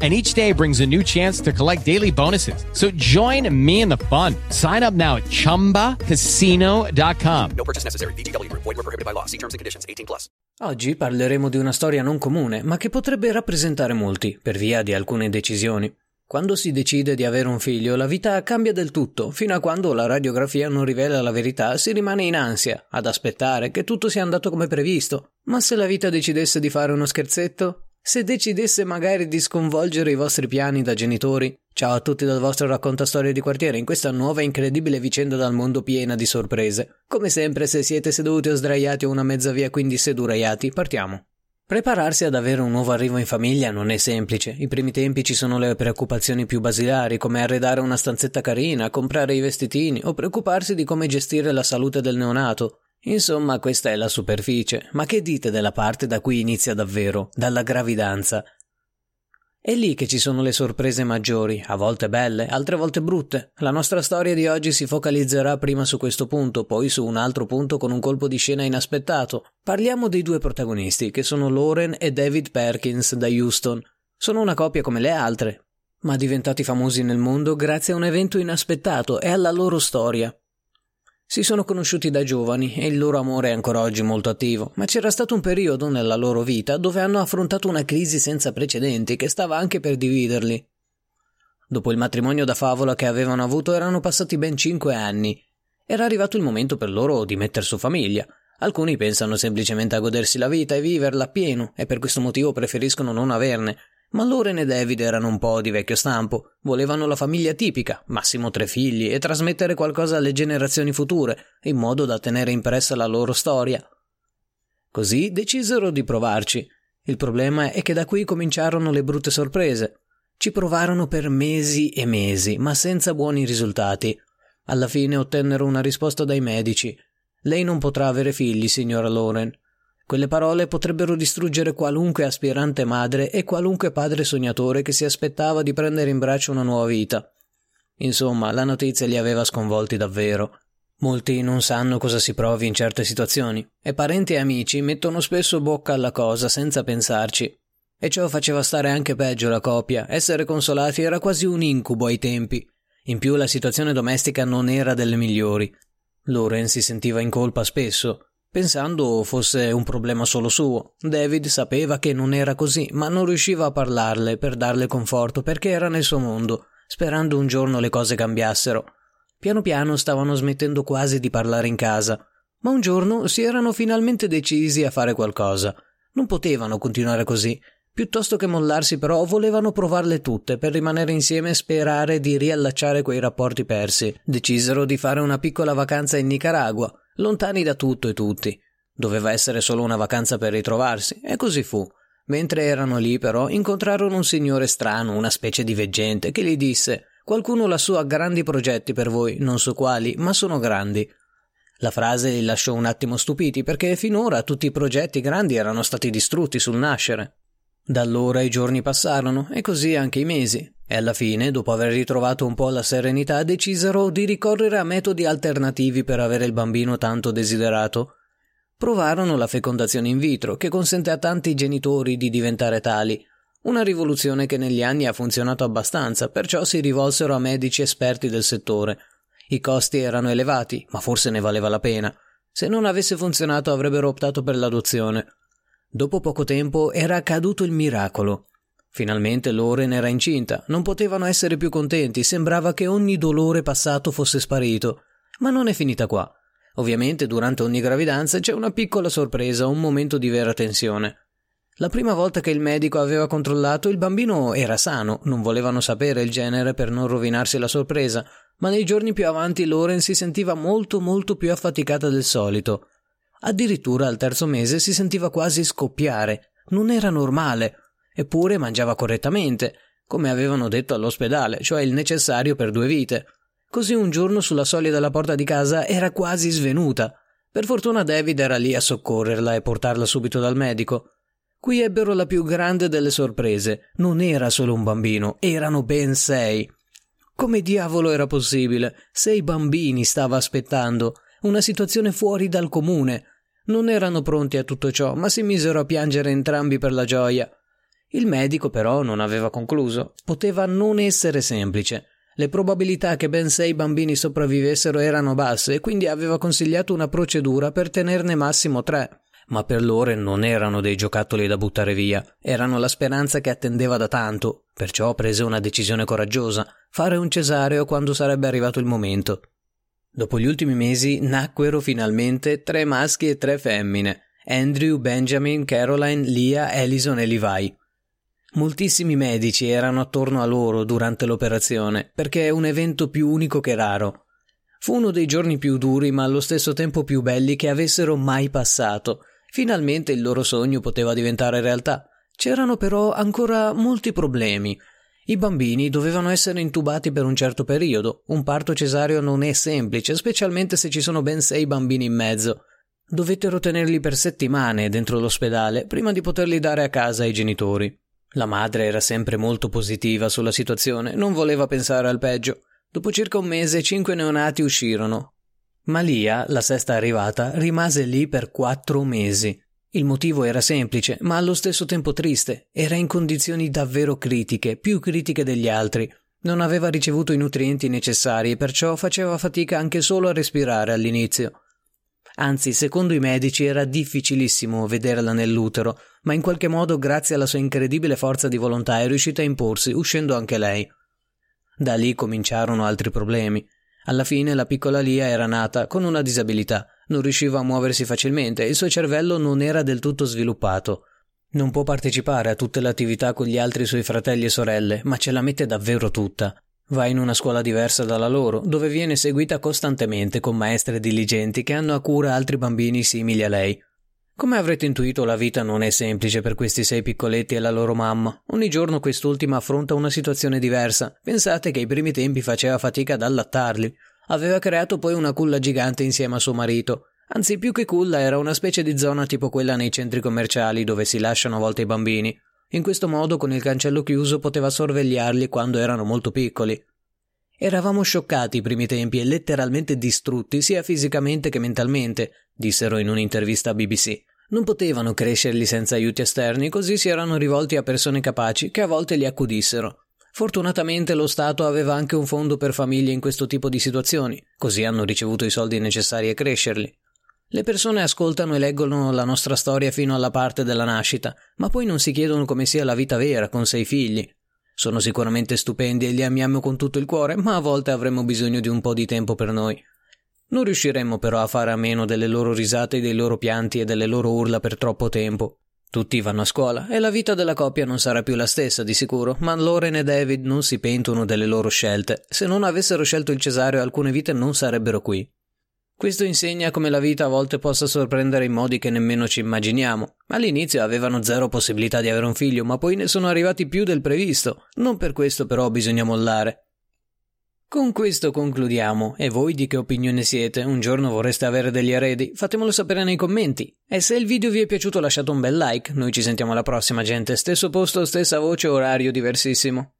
and each day brings a new chance to collect daily bonuses. So join me in the fun. Sign up now at ChumbaCasino.com. No purchase necessary. VGW. Void were prohibited by law. See terms and conditions. 18 plus. Oggi parleremo di una storia non comune, ma che potrebbe rappresentare molti, per via di alcune decisioni. Quando si decide di avere un figlio, la vita cambia del tutto, fino a quando la radiografia non rivela la verità, si rimane in ansia, ad aspettare che tutto sia andato come previsto. Ma se la vita decidesse di fare uno scherzetto? Se decidesse magari di sconvolgere i vostri piani da genitori? Ciao a tutti dal vostro raccontastorie di quartiere in questa nuova e incredibile vicenda dal mondo piena di sorprese. Come sempre, se siete seduti o sdraiati o una mezza via, quindi seduraiati, partiamo. Prepararsi ad avere un nuovo arrivo in famiglia non è semplice. I primi tempi ci sono le preoccupazioni più basilari, come arredare una stanzetta carina, comprare i vestitini o preoccuparsi di come gestire la salute del neonato. Insomma, questa è la superficie, ma che dite della parte da cui inizia davvero, dalla gravidanza? È lì che ci sono le sorprese maggiori, a volte belle, altre volte brutte. La nostra storia di oggi si focalizzerà prima su questo punto, poi su un altro punto con un colpo di scena inaspettato. Parliamo dei due protagonisti, che sono Lauren e David Perkins da Houston. Sono una coppia come le altre, ma diventati famosi nel mondo grazie a un evento inaspettato e alla loro storia. Si sono conosciuti da giovani e il loro amore è ancora oggi molto attivo, ma c'era stato un periodo nella loro vita dove hanno affrontato una crisi senza precedenti che stava anche per dividerli. Dopo il matrimonio da favola che avevano avuto erano passati ben cinque anni. Era arrivato il momento per loro di metter su famiglia. Alcuni pensano semplicemente a godersi la vita e viverla a pieno e per questo motivo preferiscono non averne, ma Loren e David erano un po' di vecchio stampo, volevano la famiglia tipica, massimo tre figli, e trasmettere qualcosa alle generazioni future, in modo da tenere impressa la loro storia. Così decisero di provarci. Il problema è che da qui cominciarono le brutte sorprese. Ci provarono per mesi e mesi, ma senza buoni risultati. Alla fine ottennero una risposta dai medici. Lei non potrà avere figli, signora Loren. Quelle parole potrebbero distruggere qualunque aspirante madre e qualunque padre sognatore che si aspettava di prendere in braccio una nuova vita. Insomma, la notizia li aveva sconvolti davvero. Molti non sanno cosa si provi in certe situazioni, e parenti e amici mettono spesso bocca alla cosa senza pensarci. E ciò faceva stare anche peggio la coppia, essere consolati era quasi un incubo ai tempi. In più la situazione domestica non era delle migliori. Loren si sentiva in colpa spesso, pensando fosse un problema solo suo. David sapeva che non era così, ma non riusciva a parlarle per darle conforto perché era nel suo mondo, sperando un giorno le cose cambiassero. Piano piano stavano smettendo quasi di parlare in casa, ma un giorno si erano finalmente decisi a fare qualcosa. Non potevano continuare così. Piuttosto che mollarsi, però, volevano provarle tutte per rimanere insieme e sperare di riallacciare quei rapporti persi. Decisero di fare una piccola vacanza in Nicaragua, lontani da tutto e tutti. Doveva essere solo una vacanza per ritrovarsi, e così fu. Mentre erano lì, però, incontrarono un signore strano, una specie di veggente, che gli disse Qualcuno lassù ha grandi progetti per voi, non so quali, ma sono grandi. La frase li lasciò un attimo stupiti, perché finora tutti i progetti grandi erano stati distrutti sul nascere. Da allora i giorni passarono, e così anche i mesi, e alla fine, dopo aver ritrovato un po' la serenità, decisero di ricorrere a metodi alternativi per avere il bambino tanto desiderato. Provarono la fecondazione in vitro, che consente a tanti genitori di diventare tali, una rivoluzione che negli anni ha funzionato abbastanza, perciò si rivolsero a medici esperti del settore. I costi erano elevati, ma forse ne valeva la pena. Se non avesse funzionato avrebbero optato per l'adozione. Dopo poco tempo era accaduto il miracolo. Finalmente Loren era incinta, non potevano essere più contenti, sembrava che ogni dolore passato fosse sparito. Ma non è finita qua. Ovviamente durante ogni gravidanza c'è una piccola sorpresa, un momento di vera tensione. La prima volta che il medico aveva controllato il bambino era sano, non volevano sapere il genere per non rovinarsi la sorpresa, ma nei giorni più avanti Loren si sentiva molto molto più affaticata del solito. Addirittura al terzo mese si sentiva quasi scoppiare. Non era normale. Eppure mangiava correttamente, come avevano detto all'ospedale, cioè il necessario per due vite. Così un giorno sulla soglia della porta di casa era quasi svenuta. Per fortuna David era lì a soccorrerla e portarla subito dal medico. Qui ebbero la più grande delle sorprese. Non era solo un bambino, erano ben sei. Come diavolo era possibile? Sei bambini stava aspettando. Una situazione fuori dal comune. Non erano pronti a tutto ciò, ma si misero a piangere entrambi per la gioia. Il medico però non aveva concluso. Poteva non essere semplice. Le probabilità che ben sei bambini sopravvivessero erano basse e quindi aveva consigliato una procedura per tenerne massimo tre ma per loro non erano dei giocattoli da buttare via, erano la speranza che attendeva da tanto, perciò prese una decisione coraggiosa, fare un cesareo quando sarebbe arrivato il momento. Dopo gli ultimi mesi nacquero finalmente tre maschi e tre femmine, Andrew, Benjamin, Caroline, Lia, Ellison e Levi. Moltissimi medici erano attorno a loro durante l'operazione, perché è un evento più unico che raro. Fu uno dei giorni più duri, ma allo stesso tempo più belli che avessero mai passato, Finalmente il loro sogno poteva diventare realtà. C'erano però ancora molti problemi. I bambini dovevano essere intubati per un certo periodo. Un parto cesareo non è semplice, specialmente se ci sono ben sei bambini in mezzo. Dovettero tenerli per settimane dentro l'ospedale prima di poterli dare a casa ai genitori. La madre era sempre molto positiva sulla situazione, non voleva pensare al peggio. Dopo circa un mese cinque neonati uscirono. Malia, la sesta arrivata, rimase lì per quattro mesi. Il motivo era semplice, ma allo stesso tempo triste. Era in condizioni davvero critiche, più critiche degli altri. Non aveva ricevuto i nutrienti necessari e perciò faceva fatica anche solo a respirare all'inizio. Anzi, secondo i medici era difficilissimo vederla nell'utero, ma in qualche modo, grazie alla sua incredibile forza di volontà, è riuscita a imporsi, uscendo anche lei. Da lì cominciarono altri problemi. Alla fine la piccola Lia era nata con una disabilità, non riusciva a muoversi facilmente il suo cervello non era del tutto sviluppato. Non può partecipare a tutte le attività con gli altri suoi fratelli e sorelle, ma ce la mette davvero tutta. Va in una scuola diversa dalla loro, dove viene seguita costantemente con maestre diligenti che hanno a cura altri bambini simili a lei. Come avrete intuito, la vita non è semplice per questi sei piccoletti e la loro mamma. Ogni giorno quest'ultima affronta una situazione diversa. Pensate che ai primi tempi faceva fatica ad allattarli. Aveva creato poi una culla gigante insieme a suo marito. Anzi, più che culla era una specie di zona tipo quella nei centri commerciali dove si lasciano a volte i bambini. In questo modo, con il cancello chiuso, poteva sorvegliarli quando erano molto piccoli. Eravamo scioccati i primi tempi e letteralmente distrutti sia fisicamente che mentalmente, dissero in un'intervista a BBC. Non potevano crescerli senza aiuti esterni, così si erano rivolti a persone capaci che a volte li accudissero. Fortunatamente lo Stato aveva anche un fondo per famiglie in questo tipo di situazioni, così hanno ricevuto i soldi necessari a crescerli. Le persone ascoltano e leggono la nostra storia fino alla parte della nascita, ma poi non si chiedono come sia la vita vera con sei figli. Sono sicuramente stupendi e li amiamo con tutto il cuore, ma a volte avremo bisogno di un po' di tempo per noi. Non riusciremmo però a fare a meno delle loro risate, dei loro pianti e delle loro urla per troppo tempo. Tutti vanno a scuola e la vita della coppia non sarà più la stessa di sicuro, ma Loren e David non si pentono delle loro scelte. Se non avessero scelto il cesareo alcune vite non sarebbero qui. Questo insegna come la vita a volte possa sorprendere in modi che nemmeno ci immaginiamo. All'inizio avevano zero possibilità di avere un figlio, ma poi ne sono arrivati più del previsto. Non per questo però bisogna mollare. Con questo concludiamo. E voi di che opinione siete? Un giorno vorreste avere degli eredi? Fatemelo sapere nei commenti. E se il video vi è piaciuto lasciate un bel like. Noi ci sentiamo alla prossima, gente. Stesso posto, stessa voce, orario diversissimo.